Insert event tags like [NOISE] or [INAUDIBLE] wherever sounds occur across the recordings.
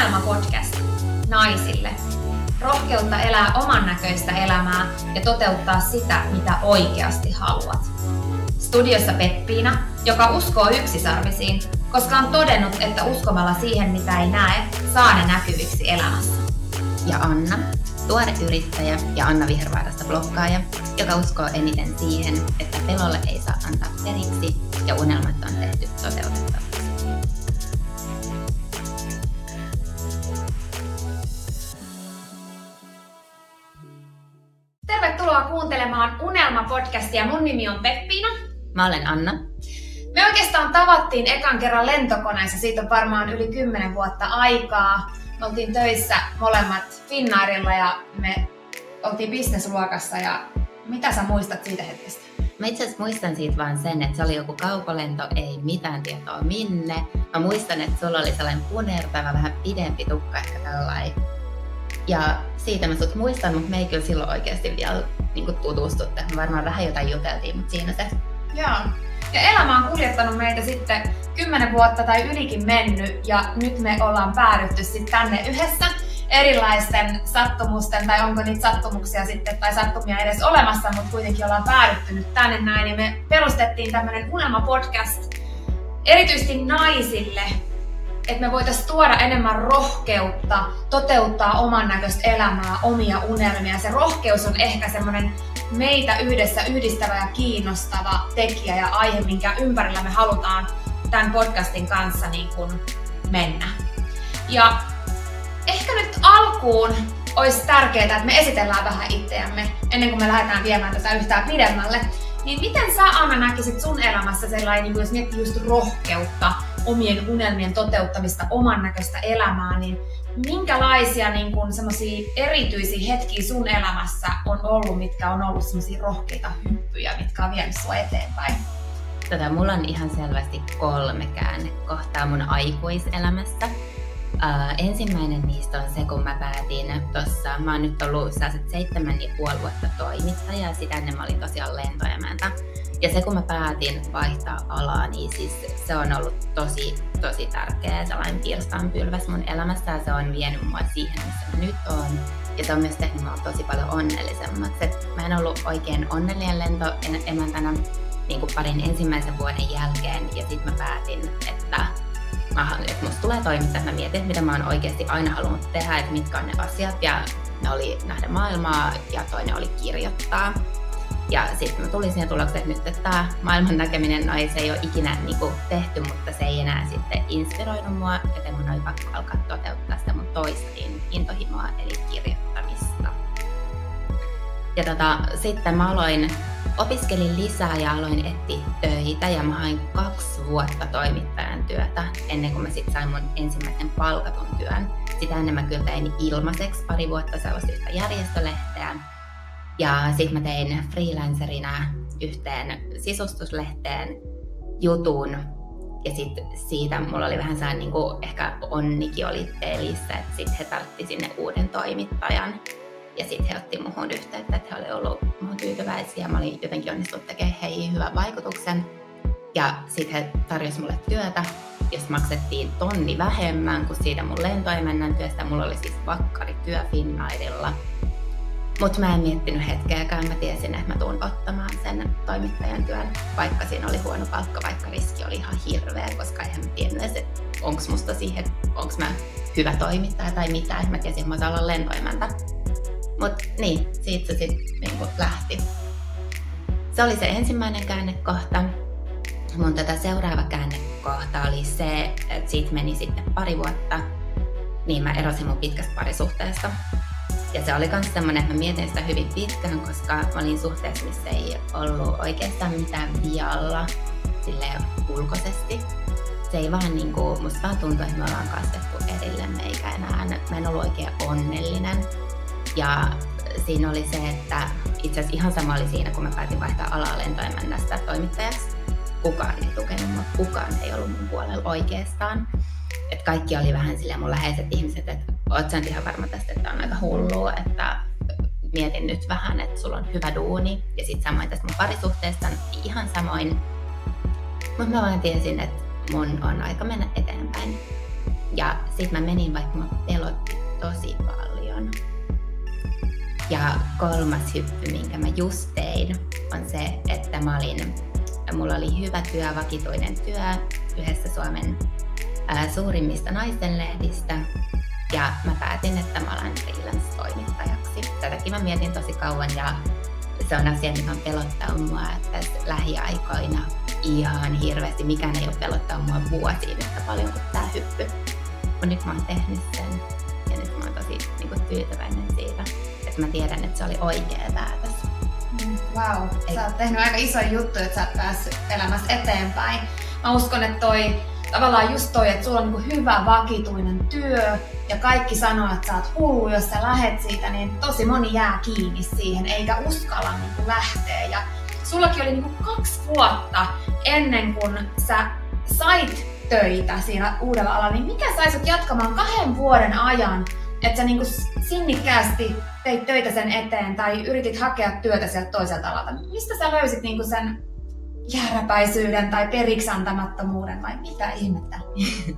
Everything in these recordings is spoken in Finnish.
Unelma-podcast naisille. Rohkeutta elää oman näköistä elämää ja toteuttaa sitä, mitä oikeasti haluat. Studiossa Peppiina, joka uskoo yksisarvisiin, koska on todennut, että uskomalla siihen, mitä ei näe, saa ne näkyviksi elämässä. Ja Anna, tuore yrittäjä ja Anna Vihervaarasta blokkaaja, joka uskoo eniten siihen, että pelolle ei saa antaa periksi ja unelmat on tehty toteutettavaksi. Tervetuloa kuuntelemaan Unelma-podcastia. Mun nimi on Peppiina. Mä olen Anna. Me oikeastaan tavattiin ekan kerran lentokoneessa, siitä on varmaan yli 10 vuotta aikaa. Me oltiin töissä molemmat Finnairilla ja me oltiin bisnesluokassa ja mitä sä muistat siitä hetkestä? Mä itse asiassa muistan siitä vaan sen, että se oli joku kaukolento, ei mitään tietoa minne. Mä muistan, että sulla oli sellainen punertava, vähän pidempi tukka ehkä tällainen. Ja siitä mä sut muistan, mutta me ei kyllä silloin oikeasti vielä niin tutustuttu. Me varmaan vähän jotain juteltiin, mutta siinä se. Joo. Ja elämä on kuljettanut meitä sitten kymmenen vuotta tai ylikin mennyt ja nyt me ollaan päädytty sitten tänne yhdessä erilaisten sattumusten, tai onko niitä sattumuksia sitten, tai sattumia edes olemassa, mutta kuitenkin ollaan päädytty nyt tänne näin, ja me perustettiin tämmöinen Unelma-podcast erityisesti naisille, että me voitaisiin tuoda enemmän rohkeutta, toteuttaa oman näköistä elämää, omia unelmia. Se rohkeus on ehkä semmoinen meitä yhdessä yhdistävä ja kiinnostava tekijä ja aihe, minkä ympärillä me halutaan tämän podcastin kanssa niin kuin mennä. Ja ehkä nyt alkuun olisi tärkeää, että me esitellään vähän itseämme ennen kuin me lähdetään viemään tätä yhtään pidemmälle. Niin miten sä Anna näkisit sun elämässä sellainen, niin jos miettii just rohkeutta, omien unelmien toteuttamista, oman näköistä elämää, niin minkälaisia niin kun, erityisiä hetkiä sun elämässä on ollut, mitkä on ollut semmoisia rohkeita hyppyjä, mitkä on vienyt sua eteenpäin? Tota, mulla on ihan selvästi kolme käännekohtaa mun aikuiselämässä. Uh, ensimmäinen niistä on se, kun mä päätin tuossa, mä oon nyt ollut sellaiset seitsemän ja puoli vuotta toimittaja ja sitä ennen mä olin tosiaan lentoemäntä. Ja se, kun mä päätin vaihtaa alaa, niin siis se on ollut tosi, tosi tärkeä sellainen pylväs mun elämässä ja se on vienyt mua siihen, missä mä nyt oon. Ja se on myös tehnyt mua tosi paljon onnellisemmaksi. Et mä en ollut oikein onnellinen lentoemäntänä niin kuin parin ensimmäisen vuoden jälkeen ja sitten mä päätin, että mä, että musta tulee toimittaa, mä mietin, mitä mä oon oikeasti aina halunnut tehdä, että mitkä on ne asiat, ja ne oli nähdä maailmaa, ja toinen oli kirjoittaa. Ja sitten mä tulin siihen tulokseen, että nyt että tämä maailman näkeminen, no ei, se ei ole ikinä niin kuin, tehty, mutta se ei enää sitten inspiroinut mua, joten mun oli pakko alkaa toteuttaa sitä mun toista intohimoa, eli kirjoittamista. Ja tota, sitten mä aloin Opiskelin lisää ja aloin etsiä töitä ja mä hain kaksi vuotta toimittajan työtä ennen kuin mä sitten sain mun ensimmäisen palkatun työn. Sitä ennen mä kyllä tein ilmaiseksi pari vuotta sellaista yhtä järjestölehteä. Ja sitten mä tein freelancerina yhteen sisustuslehteen jutun. Ja sitten siitä mulla oli vähän sellainen, niin ehkä onnikin oli pelissä, että sitten he tartti sinne uuden toimittajan. Ja sitten he otti muhun yhteyttä, että he olivat ollut muhun tyytyväisiä. Mä olin jotenkin onnistunut tekemään heihin hyvän vaikutuksen. Ja sitten he tarjosivat mulle työtä, jos maksettiin tonni vähemmän kuin siitä mun lentoimännän työstä. Mulla oli siis vakkari työ Finnairilla. Mutta mä en miettinyt hetkeäkään. Mä tiesin, että mä tuun ottamaan sen toimittajan työn, vaikka siinä oli huono palkka, vaikka riski oli ihan hirveä, koska eihän mä tiennyt että onko musta siihen, onko mä hyvä toimittaja tai mitä. Mä tiesin, että mä saan olla lentoimäntä. Mutta niin, siitä se sitten niinku lähti. Se oli se ensimmäinen käännekohta. Mun tätä seuraava käännekohta oli se, että siitä meni sitten pari vuotta, niin mä erosin mun pitkästä parisuhteesta. Ja se oli myös semmoinen, että mä mietin sitä hyvin pitkään, koska mä olin suhteessa, missä ei ollut oikeastaan mitään vialla sille ulkoisesti. Se ei vaan niinku, musta vaan tuntui, että me ollaan kasvettu erillemme eikä enää, mä en ollut oikein onnellinen. Ja siinä oli se, että itse asiassa ihan sama oli siinä, kun mä päätin vaihtaa alaa lentoemännästä toimittajaksi. Kukaan ei tukenut mutta kukaan ei ollut mun puolella oikeastaan. Et kaikki oli vähän sillä mun läheiset ihmiset, että oot sä nyt ihan varma tästä, että on aika hullua, että mietin nyt vähän, että sulla on hyvä duuni. Ja sitten samoin tästä mun parisuhteesta ihan samoin. Mutta mä vaan tiesin, että mun on aika mennä eteenpäin. Ja sitten mä menin, vaikka mä pelotti tosi paljon. Ja kolmas hyppy, minkä mä just tein, on se, että mä olin, mulla oli hyvä työ, vakituinen työ yhdessä Suomen suurimmista naistenlehdistä. Ja mä päätin, että mä olen freelance-toimittajaksi. Tätäkin mä mietin tosi kauan ja se on asia, mikä on pelottanut mua tässä lähiaikoina ihan hirveästi. Mikään ei ole pelottanut mua vuosiin yhtä paljon kuin tämä hyppy. Mutta nyt mä oon tehnyt sen ja nyt mä oon tosi niin kuin, tyytyväinen siitä, että mä tiedän, että se oli oikea päätös. Mm, wow, sä oot tehnyt aika iso juttu, että sä oot päässyt elämässä eteenpäin. Mä uskon, että toi tavallaan just toi, että sulla on niin hyvä vakituinen työ ja kaikki sanoo, että sä oot hullu, jos sä lähet siitä, niin tosi moni jää kiinni siihen eikä uskalla niin lähteä. Ja sullakin oli niin kaksi vuotta ennen kuin sä sait töitä siinä uudella alalla, niin mikä sai sut jatkamaan kahden vuoden ajan, että sä niin sinnikkäästi teit töitä sen eteen tai yritit hakea työtä sieltä toiselta alalta? Mistä sä löysit niin sen jääräpäisyyden tai periksantamattomuuden vai mitä ihmettä?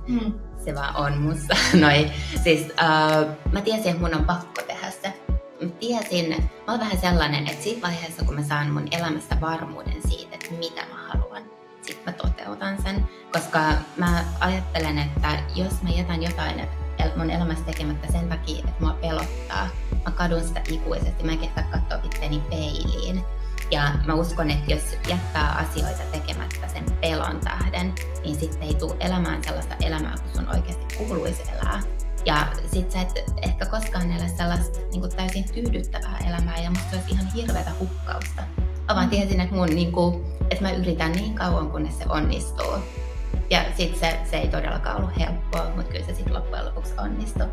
Mm. Se vaan on musta. [LAUGHS] Noi, siis uh, mä tiesin, että mun on pakko tehdä se. Mä tiesin, mä oon vähän sellainen, että siinä vaiheessa kun mä saan mun elämästä varmuuden siitä, että mitä mä haluan, sit mä toteutan sen. Koska mä ajattelen, että jos mä jätän jotain mun elämästä tekemättä sen takia, että mua pelottaa, mä kadun sitä ikuisesti, mä en kehtaa katsoa itteni peiliin ja mä uskon, että jos jättää asioita tekemättä sen pelon tähden, niin sitten ei tule elämään sellaista elämää, kun sun oikeasti kuuluisi elää. Ja sit sä et ehkä koskaan elä sellaista niin täysin tyydyttävää elämää ja musta olisi ihan hirveätä hukkausta. Mä vaan tiesin, että, mun, niin kuin, että mä yritän niin kauan, kunnes se onnistuu. Ja sit se, se ei todellakaan ollut helppoa, mutta kyllä se sitten loppujen lopuksi onnistui.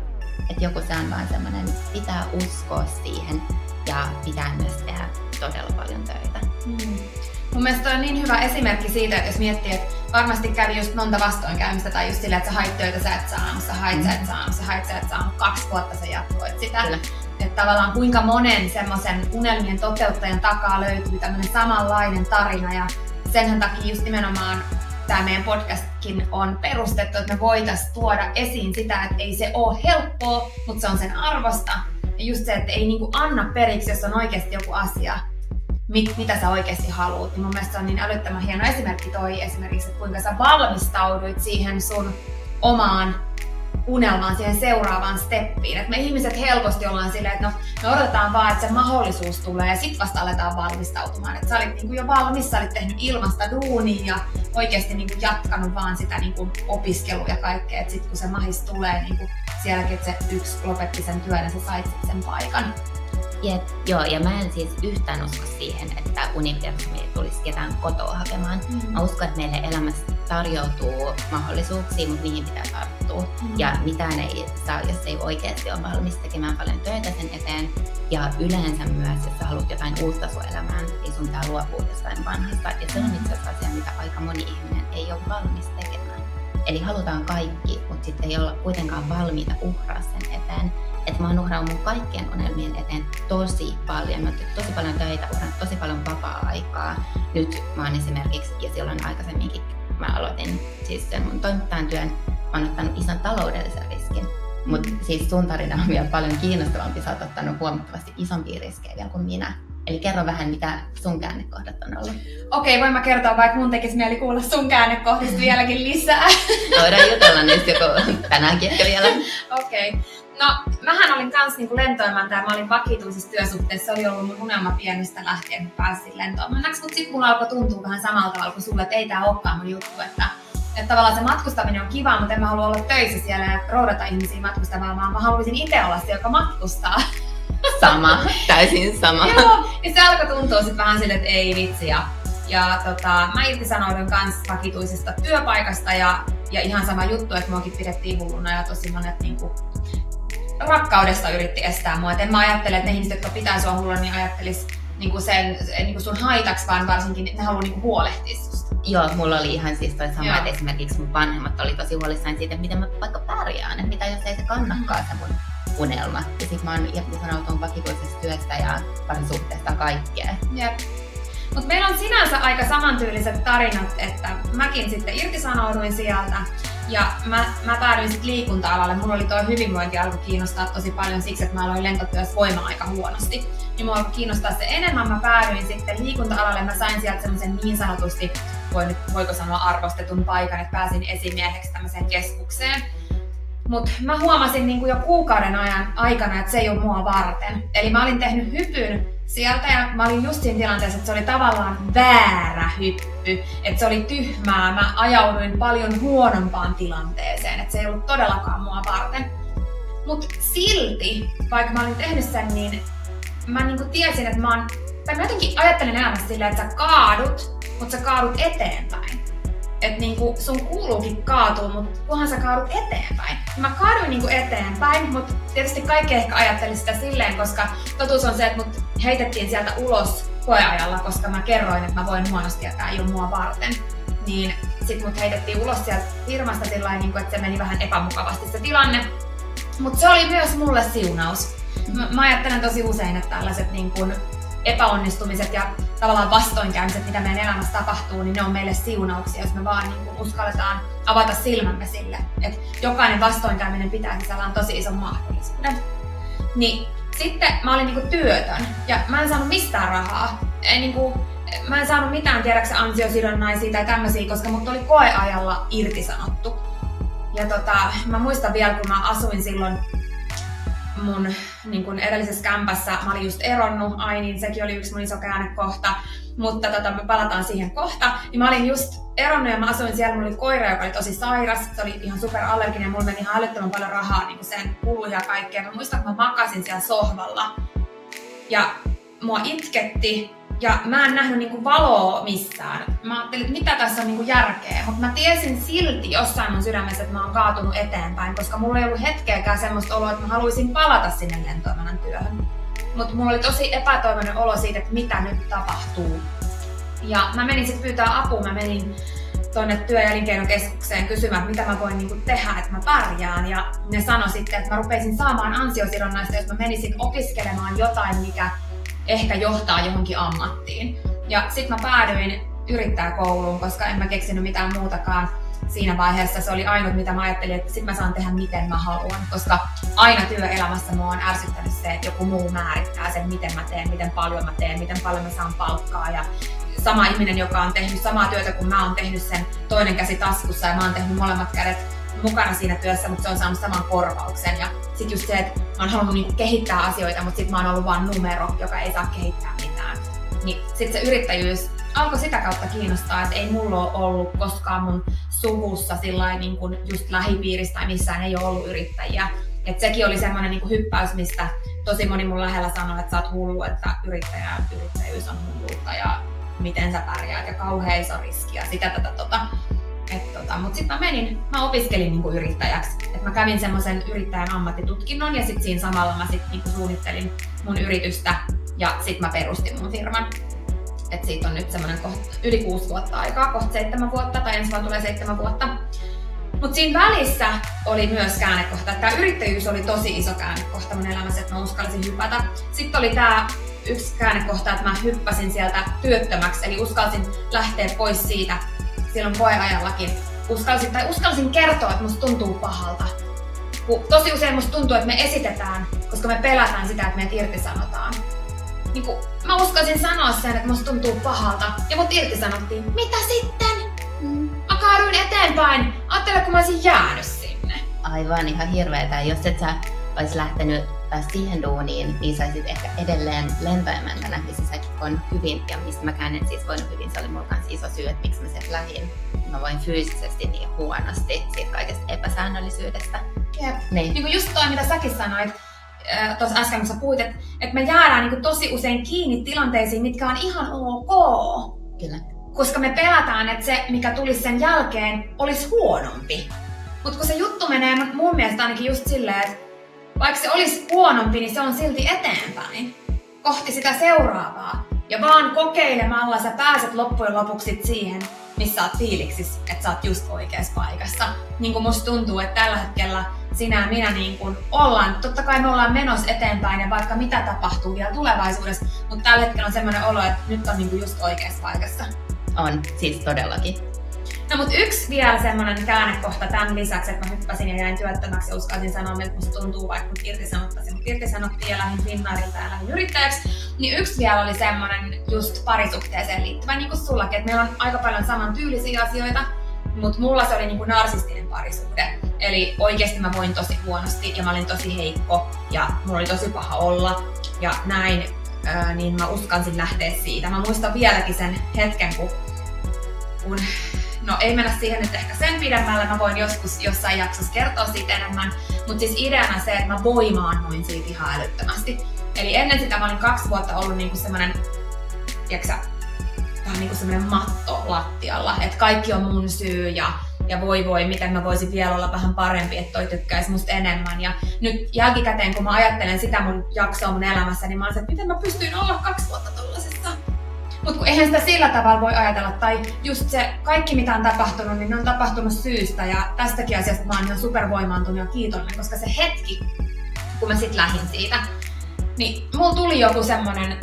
Että joku se on vaan semmoinen, pitää uskoa siihen ja pitää myös tehdä todella paljon töitä. Mm. Mun mielestä on niin hyvä esimerkki siitä, että jos miettii, että varmasti kävi just monta vastoinkäymistä tai just silleen, että sä hait töitä, sä et saanut, sä hait, mm. sä et saanut, sä hait, sä et saanut, kaksi vuotta sä jatkoit sitä. Kyllä. Että tavallaan kuinka monen semmoisen unelmien toteuttajan takaa löytyy tämmöinen samanlainen tarina ja senhän takia just nimenomaan tämä meidän podcastkin on perustettu, että me voitaisiin tuoda esiin sitä, että ei se ole helppoa, mutta se on sen arvosta. Just se, että ei niinku anna periksi, jos on oikeasti joku asia, mit, mitä sä oikeasti haluat. Niin mun mielestä on niin älyttömän hieno esimerkki toi esimerkiksi, että kuinka sä valmistauduit siihen sun omaan unelmaan siihen seuraavaan steppiin. Et me ihmiset helposti ollaan silleen, että no, me odotetaan vaan, että se mahdollisuus tulee ja sitten vasta aletaan valmistautumaan. Et sä olit niinku jo valmis, sä olit tehnyt ilmasta duunia ja oikeasti niinku jatkanut vaan sitä niinku opiskelua ja kaikkea. Että sitten kun se mahis tulee niinku sielläkin, se yksi lopetti sen työn ja sä sait sen paikan. Jep, joo, ja mä en siis yhtään usko siihen, että universumi tulisi ketään kotoa hakemaan. Mm. Mä uskon, että meille elämässä tarjoutuu mahdollisuuksia, mutta niihin pitää tarttua. Mm. Ja mitään ei saa, jos ei oikeasti ole valmis tekemään paljon töitä sen eteen. Ja yleensä myös, jos sä haluat jotain uutta sun elämään, niin sun pitää luopua jostain vanhasta. Ja se on itse asiassa asia, mitä aika moni ihminen ei ole valmis tekemään. Eli halutaan kaikki, mutta sitten ei olla kuitenkaan valmiita uhraa sen eteen että mä oon uhrannut mun kaikkien unelmien eteen tosi paljon. Mä oon tosi paljon töitä, uhrannut tosi paljon vapaa-aikaa. Nyt mä oon esimerkiksi, ja silloin aikaisemminkin mä aloitin siis sen mun toimittajan työn, mä oon ottanut ison taloudellisen riskin. Mutta mm. siis sun tarina on vielä paljon kiinnostavampi, sä oot ottanut huomattavasti isompia riskejä vielä kuin minä. Eli kerro vähän, mitä sun käännekohdat on ollut. Okei, voin mä kertoa, vaikka mun tekisi mieli kuulla sun käännekohdista [LAUGHS] vieläkin lisää. Voidaan jutella niistä joko tänäänkin ehkä vielä. [LAUGHS] Okei. Okay. No, mähän olin kans niinku lentoimanta ja mä olin vakituisessa työsuhteessa. Se oli ollut mun unelma pienestä lähtien, kun pääsin lentoimannaksi. Mutta sitten mulla alkoi tuntua vähän samalta tavalla kuin sulle, että ei tää olekaan mun juttu. Että, että tavallaan se matkustaminen on kiva, mutta en mä halua olla töissä siellä ja roudata ihmisiä matkustamaan, vaan mä haluaisin itse olla se, joka matkustaa. Sama, täysin sama. Joo, ja se alkoi tuntua sitten vähän sille, että ei vitsi. Ja, ja tota, mä irtisanoudun kans vakituisesta työpaikasta ja, ja ihan sama juttu, että muakin pidettiin hulluna ja tosi monet niin kuin, rakkaudesta yritti estää mua. Et en mä ajattele, että ne ihmiset, jotka pitää sua hulluna, niin ajattelis niinku sen, niinku sun haitaksi, vaan varsinkin ne haluaa niinku huolehtia susta. Joo, mulla oli ihan siis toi sama, että esimerkiksi mun vanhemmat oli tosi huolissaan siitä, että miten mä vaikka pärjään, että mitä jos ei se kannakaan se mun unelma. Ja sit mä oon irtisanoutunut vakituisesta työstä ja parisuhteesta kaikkea. Jep. Mutta meillä on sinänsä aika samantyyliset tarinat, että mäkin sitten irtisanouduin sieltä Ja mä, mä päädyin sitten liikunta-alalle. Mulla oli tuo hyvinvointi alkoi kiinnostaa tosi paljon siksi, että mä aloin lentotyössä voima aika huonosti. Niin mua alkoi kiinnostaa se enemmän. Mä päädyin sitten liikunta-alalle. Mä sain sieltä semmoisen niin sanotusti, voi nyt, voiko sanoa arvostetun paikan, että pääsin esimieheksi tämmöiseen keskukseen. Mutta mä huomasin niin kuin jo kuukauden ajan aikana, että se ei ole mua varten. Eli mä olin tehnyt hypyn sieltä ja mä olin just siinä tilanteessa, että se oli tavallaan väärä hyppy. Että se oli tyhmää, mä ajauduin paljon huonompaan tilanteeseen, että se ei ollut todellakaan mua varten. Mutta silti, vaikka mä olin tehnyt sen, niin mä niinku tiesin, että mä oon, tai mä jotenkin ajattelin elämässä silleen, että sä kaadut, mutta sä kaadut eteenpäin että niinku sun kuuluukin kaatua, mutta kunhan sä kaadut eteenpäin. Mä kaaduin niinku eteenpäin, mutta tietysti kaikki ehkä ajatteli sitä silleen, koska totuus on se, että mut heitettiin sieltä ulos koeajalla, koska mä kerroin, että mä voin huonosti ja tää ei ole mua varten. Niin sit mut heitettiin ulos sieltä firmasta sillä niin että se meni vähän epämukavasti se tilanne. Mutta se oli myös mulle siunaus. Mä, mä ajattelen tosi usein, että tällaiset niin kun epäonnistumiset ja tavallaan vastoinkäymiset, mitä meidän elämässä tapahtuu, niin ne on meille siunauksia, jos me vaan niin kuin uskalletaan avata silmämme sille. Että jokainen vastoinkäyminen pitää sisällään tosi ison mahdollisuuden. Niin sitten mä olin niinku työtön ja mä en saanut mistään rahaa. Ei niinku, mä en saanut mitään tiedäksä ansiosidonnaisia tai tämmöisiä, koska mut oli koeajalla irtisanottu. Ja tota, mä muistan vielä, kun mä asuin silloin mun niin edellisessä kämpässä, mä olin just eronnut, ai niin sekin oli yksi mun iso käännekohta, mutta tota, me palataan siihen kohta. Niin mä olin just eronnut ja mä asuin siellä, mulla oli koira, joka oli tosi sairas, se oli ihan super allerginen, mulla meni ihan älyttömän paljon rahaa niin sen kuluja ja kaikkea. Mä muistan, kun mä makasin siellä sohvalla ja mua itketti ja mä en nähnyt niinku valoa missään. Mä ajattelin, että mitä tässä on niinku järkeä, mutta mä tiesin silti jossain mun sydämessä, että mä oon kaatunut eteenpäin, koska mulla ei ollut hetkeäkään semmoista oloa, että mä haluaisin palata sinne lentoimanan työhön. Mutta mulla oli tosi epätoivoinen olo siitä, että mitä nyt tapahtuu. Ja mä menin sitten pyytää apua, mä menin tuonne työ- ja elinkeinokeskukseen kysymään, mitä mä voin niinku tehdä, että mä pärjään. Ja ne sanoi sitten, että mä rupeisin saamaan ansiosidonnaista, jos mä menisin opiskelemaan jotain, mikä ehkä johtaa johonkin ammattiin. Ja sitten mä päädyin yrittäjäkouluun, koska en mä keksinyt mitään muutakaan siinä vaiheessa. Se oli ainut, mitä mä ajattelin, että sit mä saan tehdä miten mä haluan, koska aina työelämässä mua on ärsyttänyt se, että joku muu määrittää sen, miten mä teen, miten paljon mä teen, miten paljon mä saan palkkaa ja sama ihminen, joka on tehnyt samaa työtä kuin mä oon tehnyt sen toinen käsi taskussa ja mä oon tehnyt molemmat kädet mukana siinä työssä, mutta se on saanut saman korvauksen. Ja sitten just se, että mä oon halunnut niinku kehittää asioita, mutta sitten mä oon ollut vain numero, joka ei saa kehittää mitään. Niin sitten se yrittäjyys alkoi sitä kautta kiinnostaa, että ei mulla ole ollut koskaan mun suvussa sillä niin kuin just lähipiiristä tai missään ei ole ollut yrittäjiä. Et sekin oli semmoinen niin hyppäys, mistä tosi moni mun lähellä sanoi, että sä oot hullu, että yrittäjä, yrittäjyys on hulluutta ja miten sä pärjäät ja kauhean iso riski ja sitä tätä tota. tota, Mutta sitten mä menin, mä opiskelin niinku yrittäjäksi. Et mä kävin semmoisen yrittäjän ammattitutkinnon ja sitten siinä samalla mä sit niinku suunnittelin mun yritystä ja sitten mä perustin mun firman. Et siitä on nyt semmoinen yli kuusi vuotta aikaa, kohta seitsemän vuotta tai ensi vuonna tulee seitsemän vuotta. Mutta siinä välissä oli myös käännekohta. Tämä yrittäjyys oli tosi iso käännekohta mun elämässä, että mä uskalsin hypätä. Sitten oli tämä yksi käännekohta, että mä hyppäsin sieltä työttömäksi, eli uskalsin lähteä pois siitä silloin koeajallakin. Uskalsin, tai uskalsin kertoa, että musta tuntuu pahalta. Kun tosi usein musta tuntuu, että me esitetään, koska me pelätään sitä, että meidät irtisanotaan. Niin kun, mä uskalsin sanoa sen, että musta tuntuu pahalta, ja mut irtisanottiin. Mitä sitten? Mm. Mä kaaduin eteenpäin. Ajattele, kun mä olisin jäänyt sinne. Aivan ihan hirveetä. Jos et sä olisi lähtenyt siihen duuniin, niin saisit ehkä edelleen lentoemäntänä, missä sä voinut hyvin ja mistä mäkään en siis voinut hyvin. Se oli mulla kanssa iso syy, että miksi mä sieltä lähdin. Mä voin fyysisesti niin huonosti siitä kaikesta epäsäännöllisyydestä. Jep. Niin. niin kuin just toi, mitä säkin sanoit, äh, tuossa äsken, kun sä puhuit, että, että me jäädään niin tosi usein kiinni tilanteisiin, mitkä on ihan ok. Kyllä. Koska me pelätään, että se, mikä tulisi sen jälkeen, olisi huonompi. Mutta kun se juttu menee mun mielestä ainakin just silleen, että vaikka se olisi huonompi, niin se on silti eteenpäin kohti sitä seuraavaa. Ja vaan kokeilemalla sä pääset loppujen lopuksi siihen, missä oot fiiliksis, että sä oot just oikeassa paikassa. Niin kuin musta tuntuu, että tällä hetkellä sinä ja minä niin kuin ollaan, totta kai me ollaan menossa eteenpäin ja vaikka mitä tapahtuu vielä tulevaisuudessa, mutta tällä hetkellä on semmoinen olo, että nyt on niin kuin just oikeassa paikassa. On, siis todellakin. No mut yksi vielä semmonen käännekohta tämän lisäksi, että mä hyppäsin ja jäin työttömäksi ja uskalsin sanoa, että musta tuntuu vaikka mut irtisanottaisiin. Mut irtisanottiin ja lähdin Finnairilta ja lähdin yrittäjäksi. Niin yksi vielä oli semmonen just parisuhteeseen liittyvä, niin kuin sullakin, että meillä on aika paljon saman tyylisiä asioita, mutta mulla se oli niin kuin narsistinen parisuhde. Eli oikeasti mä voin tosi huonosti ja mä olin tosi heikko ja mulla oli tosi paha olla ja näin, ää, niin mä uskalsin lähteä siitä. Mä muistan vieläkin sen hetken, kun, kun no ei mennä siihen nyt ehkä sen pidemmälle, mä voin joskus jossain jaksossa kertoa siitä enemmän, mutta siis ideana se, että mä voimaannuin siitä ihan älyttömästi. Eli ennen sitä mä olin kaksi vuotta ollut niinku semmonen, tiiäksä, vähän niinku semmonen matto lattialla, että kaikki on mun syy ja ja voi voi, miten mä voisin vielä olla vähän parempi, että toi tykkäisi musta enemmän. Ja nyt jälkikäteen, kun mä ajattelen sitä mun jaksoa mun elämässä, niin mä oon se, että miten mä pystyin olla kaksi vuotta tollasessa. Mutta kun eihän sitä sillä tavalla voi ajatella, tai just se kaikki mitä on tapahtunut, niin ne on tapahtunut syystä, ja tästäkin asiasta mä oon ihan supervoimaantunut ja kiitollinen, koska se hetki, kun mä sit lähdin siitä, niin mulla tuli joku semmonen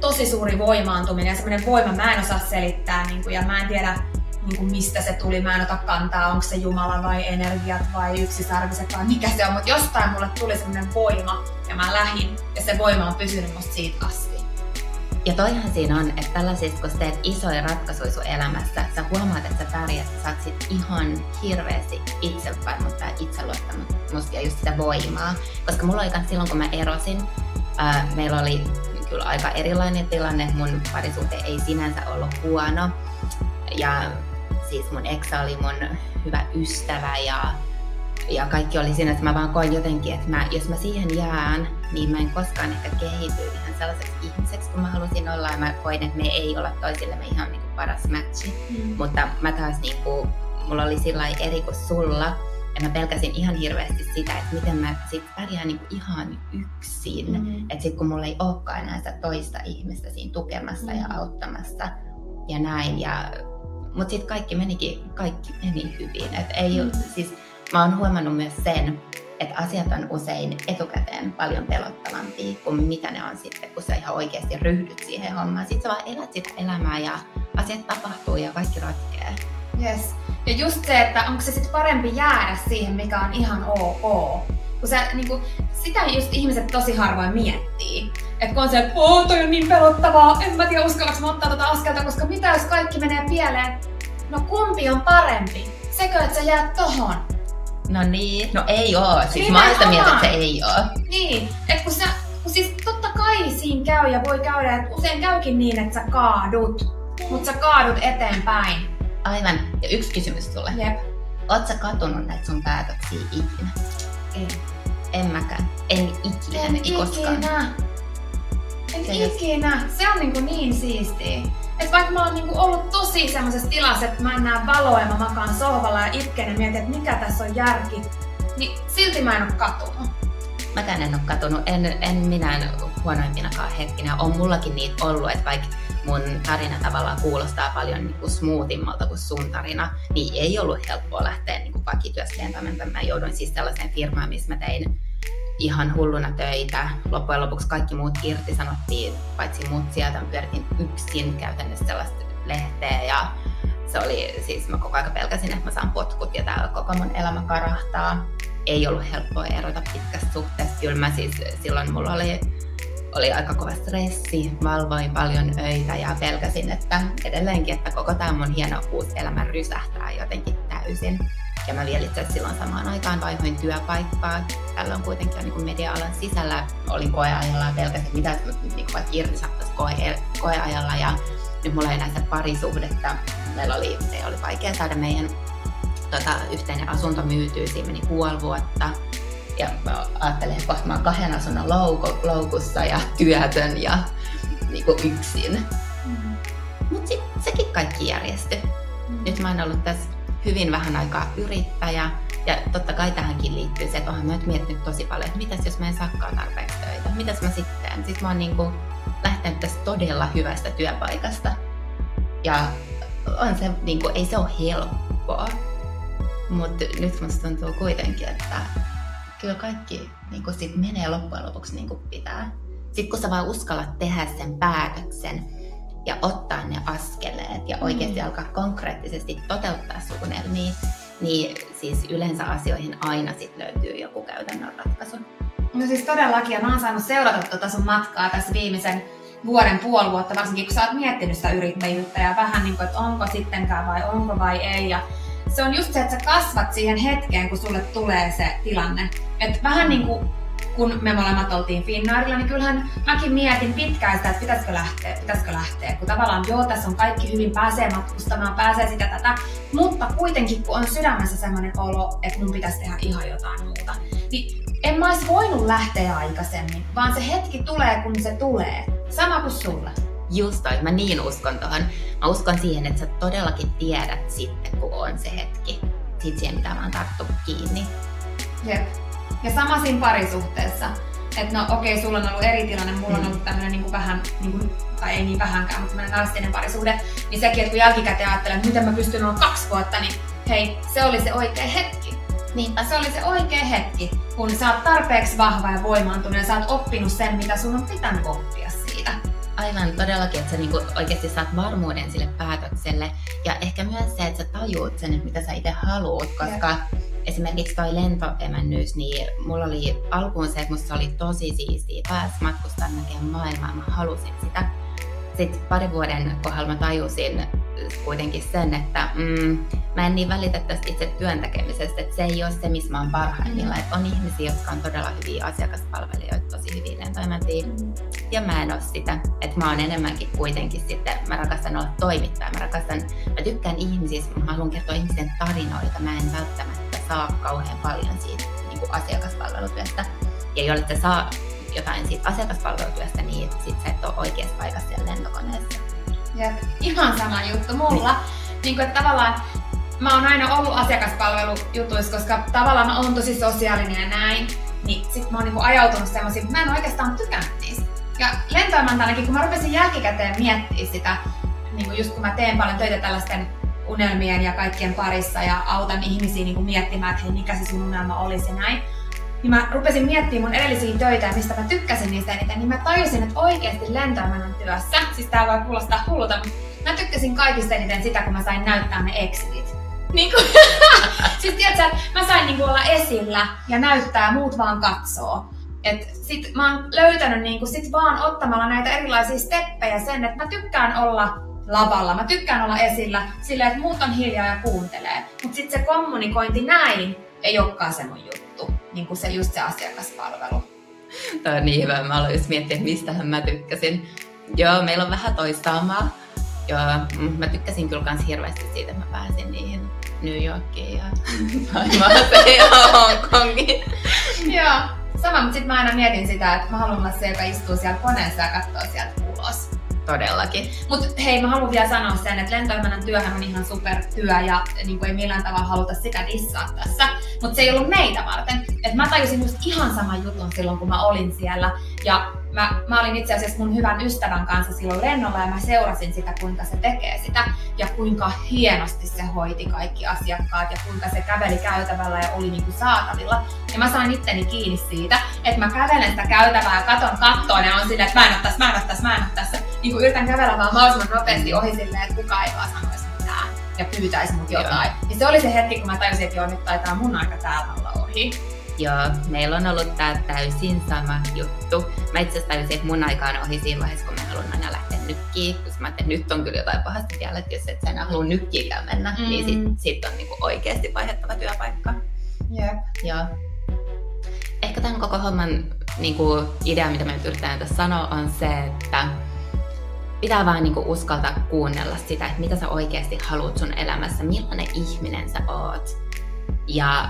tosi suuri voimaantuminen ja semmoinen voima, mä en osaa selittää, niin kuin, ja mä en tiedä, niin kuin mistä se tuli, mä en ota kantaa, onko se Jumala vai energiat vai yksisarviset vai mikä se on, mutta jostain mulle tuli semmoinen voima ja mä lähin ja se voima on pysynyt musta siitä asti. Ja toihan siinä on, että tällaisista, kun teet isoja ratkaisuja sun elämässä, sä huomaat, että sä pärjät, sä saat sit ihan hirveästi itsevarmuutta ja itseluottamusta ja just sitä voimaa. Koska mulla oli silloin, kun mä erosin, ää, meillä oli kyllä aika erilainen tilanne. Mun parisuhde ei sinänsä ollut huono. Ja siis mun ex oli mun hyvä ystävä ja, ja kaikki oli siinä, että mä vaan koin jotenkin, että mä, jos mä siihen jään, niin mä en koskaan ehkä kehity ihan sellaiseksi ihmiseksi, kun mä halusin olla. Ja mä koin, että me ei olla toisillemme ihan niin kuin paras matchi. Mm. Mutta mä taas niin kuin, mulla oli sillä eri kuin sulla, ja mä pelkäsin ihan hirveästi sitä, että miten mä sit pärjään niin ihan yksin. Mm. Että sit kun mulla ei olekaan enää sitä toista ihmistä siinä tukemassa mm. ja auttamassa ja näin. Ja mutta sitten kaikki menikin, kaikki meni hyvin. Et ei, mm. siis, mä oon huomannut myös sen, että asiat on usein etukäteen paljon pelottavampia kuin mitä ne on sitten, kun sä ihan oikeasti ryhdyt siihen hommaan. Sitten sä vaan elät sitä elämää ja asiat tapahtuu ja kaikki ratkeaa. Yes. Ja just se, että onko se sitten parempi jäädä siihen, mikä on ihan ok. Kun sä, niinku, sitä just ihmiset tosi harvoin miettii. Että kun on se, että toi on niin pelottavaa, en mä tiedä uskallaks mä ottaa tota askelta, koska mitä jos kaikki menee pieleen? No kumpi on parempi? Sekö, että sä jäät tohon? No niin, no ei oo. Siis niin mä oon sitä mieltä, että se ei oo. Niin, että kun sä, kun siis totta kai siinä käy ja voi käydä, että usein käykin niin, että sä kaadut, mutta sä kaadut eteenpäin. Aivan. Ja yksi kysymys sulle. Jep. Oot sä katunut näitä sun päätöksiä ikinä? En. En mäkään. En ikinä. En koskaan. ikinä. En se ikinä. Just... Se on niin, kuin niin siistiä. Että vaikka mä oon niinku ollut tosi semmoisessa tilassa, että mä en näe valoa ja mä makaan sohvalla ja itken ja mietin, että mikä tässä on järki, niin silti mä en oo katunut. Mäkään en oo katunut, en, en minä huonoimpinakaan hetkinä. On mullakin niitä ollut, että vaikka mun tarina tavallaan kuulostaa paljon niin kuin smoothimmalta kuin sun tarina, niin ei ollut helppoa lähteä niin kuin vakityöskentelyyn. Mä jouduin siis sellaiseen firmaan, missä mä tein ihan hulluna töitä. Loppujen lopuksi kaikki muut irtisanottiin, paitsi mut sieltä. pyöritin yksin käytännössä sellaista lehteä ja se oli, siis mä koko ajan pelkäsin, että mä saan potkut ja täällä koko mun elämä karahtaa. Ei ollut helppoa erota pitkästä suhteesta. Kyllä mä siis, silloin mulla oli, oli aika kova stressi, valvoin paljon öitä ja pelkäsin, että edelleenkin, että koko tämä mun hieno uusi elämä rysähtää jotenkin täysin. Ja mä vielä itse silloin samaan aikaan vaihoin työpaikkaa. on kuitenkin niin media-alan sisällä olin koeajalla ja pelkäsin, mitä niin vaikka irtisanattaisiin koe, koeajalla. Ja nyt mulla ei näistä parisuhdetta. Meillä oli, oli vaikea saada meidän tota, yhteinen asunto myytyy, siinä meni puoli vuotta. Ja mä ajattelin, että mä oon kahden asunnon louku, loukussa ja työtön ja niin kuin yksin. Mm-hmm. Mutta sekin kaikki järjestyi. Mm-hmm. Nyt mä oon ollut tässä hyvin vähän aikaa yrittäjä. Ja totta kai tähänkin liittyy se, että olen nyt miettinyt tosi paljon, että mitäs jos mä en saakaan tarpeeksi töitä, mitäs mä sitten. Siis mä oon niin kuin lähtenyt tästä todella hyvästä työpaikasta. Ja on se, niin kuin, ei se ole helppoa. Mutta nyt musta tuntuu kuitenkin, että kyllä kaikki niin kuin sit menee loppujen lopuksi niin kuin pitää. Sitten kun sä vaan uskallat tehdä sen päätöksen, ja ottaa ne askeleet ja oikeasti mm. alkaa konkreettisesti toteuttaa suunnitelmia, niin siis yleensä asioihin aina sit löytyy joku käytännön ratkaisu. No siis todellakin, ja mä oon saanut seurata tuota sun matkaa tässä viimeisen vuoden puoli vuotta, varsinkin kun sä oot miettinyt sitä yrittäjyyttä ja vähän niin kuin, että onko sittenkään vai onko vai ei. Ja se on just se, että sä kasvat siihen hetkeen, kun sulle tulee se tilanne. Että vähän niin kuin kun me molemmat oltiin Finnaarilla, niin kyllähän mäkin mietin pitkään sitä, että pitäisikö lähteä, pitäisikö lähteä. Kun tavallaan joo, tässä on kaikki hyvin, pääsee matkustamaan, pääsee sitä tätä, mutta kuitenkin kun on sydämessä sellainen olo, että mun pitäisi tehdä ihan jotain muuta, niin en mä olisi voinut lähteä aikaisemmin, vaan se hetki tulee, kun se tulee. Sama kuin sulla. Just toi, mä niin uskon tuohon. Mä uskon siihen, että sä todellakin tiedät sitten, kun on se hetki. Sitten siihen, mitä mä oon tarttu kiinni. Jep. Ja sama siinä parisuhteessa. Että no okei, okay, sulla on ollut eri tilanne, mulla on mm. ollut tämmöinen niin vähän, niin kuin, tai ei niin vähänkään, mutta tämmöinen naristinen parisuhde. Niin sekin, että kun jälkikäteen ajattelen, että miten mä pystyn olla kaksi vuotta, niin hei, se oli se oikea hetki. Niinpä. Se oli se oikea hetki, kun sä oot tarpeeksi vahva ja voimaantunut ja sä oot oppinut sen, mitä sun on pitänyt oppia siitä. Aivan, todellakin, että sä niinku oikeasti saat varmuuden sille päätökselle. Ja ehkä myös se, että sä tajuut sen, että mitä sä itse haluat, koska ja. esimerkiksi toi lentoemännyys, niin mulla oli alkuun se, että musta oli tosi siistiä pääs matkustaa näkemään maailmaa, mä halusin sitä. Sitten pari vuoden kohdalla mä tajusin kuitenkin sen, että mm, mä en niin välitä tästä itse työn tekemisestä, että se ei ole se, missä mä oon parhaimmilla. Mm. Että on ihmisiä, jotka on todella hyviä asiakaspalvelijoita, tosi hyviä lentoemäntiä, mm. ja mä en ole sitä. Että mä oon enemmänkin kuitenkin sitten, mä rakastan olla toimittaja, mä rakastan, mä tykkään ihmisistä, mä haluan kertoa ihmisten tarinoita, mä en välttämättä saa kauhean paljon siitä niin kuin asiakaspalvelutyöstä. Ja jolle se saa jotain siitä asiakaspalvelutyöstä, niin sit sä et ole oikeassa paikassa siellä lentokoneessa. Ja ihan sama juttu mulla. Niin kuin, että tavallaan mä oon aina ollut asiakaspalvelujutuissa, koska tavallaan mä oon tosi sosiaalinen ja näin. Niin sit mä oon niinku ajautunut semmoisiin, mä en oikeastaan tykännyt niistä. Ja lentoemäntänäkin, kun mä rupesin jälkikäteen miettimään sitä, niin kuin just kun mä teen paljon töitä tällaisten unelmien ja kaikkien parissa ja autan ihmisiä niin kuin miettimään, että hei, mikä se sun unelma olisi näin niin mä rupesin miettimään mun edellisiä töitä ja mistä mä tykkäsin niistä eniten, niin mä tajusin, että oikeasti lentoemännän työssä, siis tää voi kuulostaa hullulta, mutta mä tykkäsin kaikista eniten sitä, kun mä sain näyttää ne exitit. Niin kuin, [LAUGHS] siis tiedätkö, mä sain niin olla esillä ja näyttää, muut vaan katsoo. Et sit mä oon löytänyt niin sit vaan ottamalla näitä erilaisia steppejä sen, että mä tykkään olla lavalla, mä tykkään olla esillä sillä, että muut on hiljaa ja kuuntelee. Mutta sitten se kommunikointi näin ei olekaan se mun juttu niin kuin se just se asiakaspalvelu. [LAUGHS] Tämä on niin hyvä. Mä aloin just miettiä, että mistähän mä tykkäsin. Joo, meillä on vähän toistaamaa. Joo, mm, mä tykkäsin kyllä kans hirveästi siitä, että mä pääsin niihin New Yorkiin ja [LAUGHS] Taimaaseen ja Hongkongiin. Joo, sama, mutta sitten mä aina mietin sitä, että mä haluan olla se, joka istuu siellä koneessa ja katsoo sieltä todellakin. Mutta hei, mä haluan vielä sanoa sen, että lentoemännän työhän on ihan super työ ja niin kuin ei millään tavalla haluta sitä dissaa tässä. Mutta se ei ollut meitä varten. Et mä tajusin just ihan saman jutun silloin, kun mä olin siellä. Ja mä, mä olin itse asiassa mun hyvän ystävän kanssa silloin lennolla ja mä seurasin sitä, kuinka se tekee sitä ja kuinka hienosti se hoiti kaikki asiakkaat ja kuinka se käveli käytävällä ja oli niinku saatavilla. Ja mä sain itteni kiinni siitä, että mä kävelen sitä käytävää katon kattoon ja on silleen, että mä en en ottais, mä en ottais. Niin kuin yritän kävellä vaan mahdollisimman nopeasti ohi silleen, että kukaan ei vaan sanoisi mitään ja pyytäisi mut jotain. Joo. Ja se oli se hetki, kun mä tajusin, että joo, nyt taitaa mun aika täällä olla ohi. Joo, meillä on ollut tää täysin sama juttu. Mä itse asiassa tajusin, että mun aika on ohi siinä vaiheessa, kun mä haluan aina lähteä nykkiin. Koska mä että nyt on kyllä jotain pahasti vielä, että jos et sä enää halua nykkiinkään mennä, mm. niin sit, sit on niinku oikeasti vaihdettava työpaikka. Jep. Joo. Ehkä tämän koko homman niinku, idea, mitä me nyt yritetään tässä sanoa, on se, että pitää vaan niinku uskaltaa kuunnella sitä, että mitä sä oikeasti haluat sun elämässä, millainen ihminen sä oot. Ja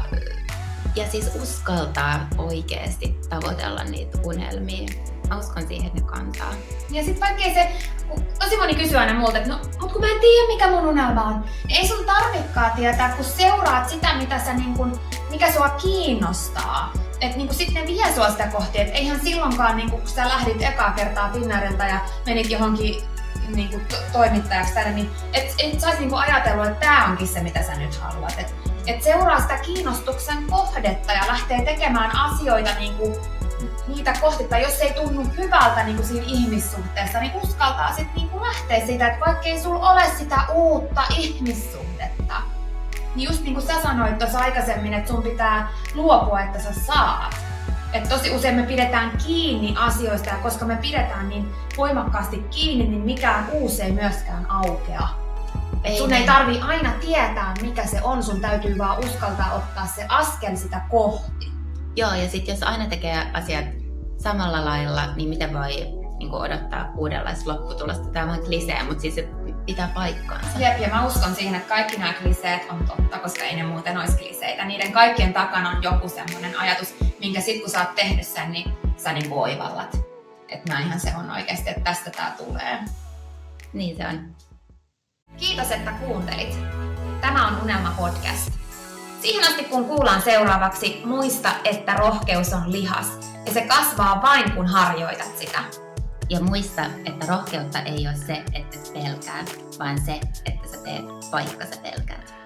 ja siis uskaltaa oikeasti tavoitella niitä unelmia. Mä uskon siihen, että kantaa. Ja sitten vaikka se, tosi moni kysyy aina multa, että no, mut kun mä en tiedä mikä mun unelma on. Ei sun tarvikkaa tietää, kun seuraat sitä, mitä sä, niin kun, mikä sua kiinnostaa. Että niin sitten ne vie sua sitä kohti. Että eihän silloinkaan, niin kun sä lähdit ekaa kertaa Finnairilta ja menit johonkin niin kuin to- toimittajaksi tänne, niin et, et sä niin ajatellut, että tämä onkin se, mitä sä nyt haluat. Et että seuraa sitä kiinnostuksen kohdetta ja lähtee tekemään asioita niin kuin niitä kohti, tai jos se ei tunnu hyvältä niin kuin siinä ihmissuhteessa, niin uskaltaa sitten niin lähteä siitä, että vaikka ei sulla ole sitä uutta ihmissuhdetta, niin just niin kuin sä sanoit tuossa aikaisemmin, että sun pitää luopua, että sä saat. Et tosi usein me pidetään kiinni asioista ja koska me pidetään niin voimakkaasti kiinni, niin mikään uusi ei myöskään aukea. Et sun ei tarvi aina tietää, mikä se on, sun täytyy vaan uskaltaa ottaa se askel sitä kohti. Joo, ja sitten jos aina tekee asiat samalla lailla, niin miten voi niin kuin odottaa uudenlaista lopputulosta? Tämä on klisee, mutta siis pitää paikkaansa. Jep, ja mä uskon siihen, että kaikki nämä kliseet on totta, koska ei ne muuten olisi kliseitä. Niiden kaikkien takana on joku semmoinen ajatus, minkä sit kun sä oot tehnyt sen, niin sä niin voivallat. Että näinhän se on oikeasti, että tästä tää tulee. Niin se on. Kiitos, että kuuntelit. Tämä on Unelma Podcast. Siihen asti kun kuullaan seuraavaksi, muista, että rohkeus on lihas ja se kasvaa vain kun harjoitat sitä. Ja muista, että rohkeutta ei ole se, että pelkää, vaan se, että sä teet vaikka sä pelkäät.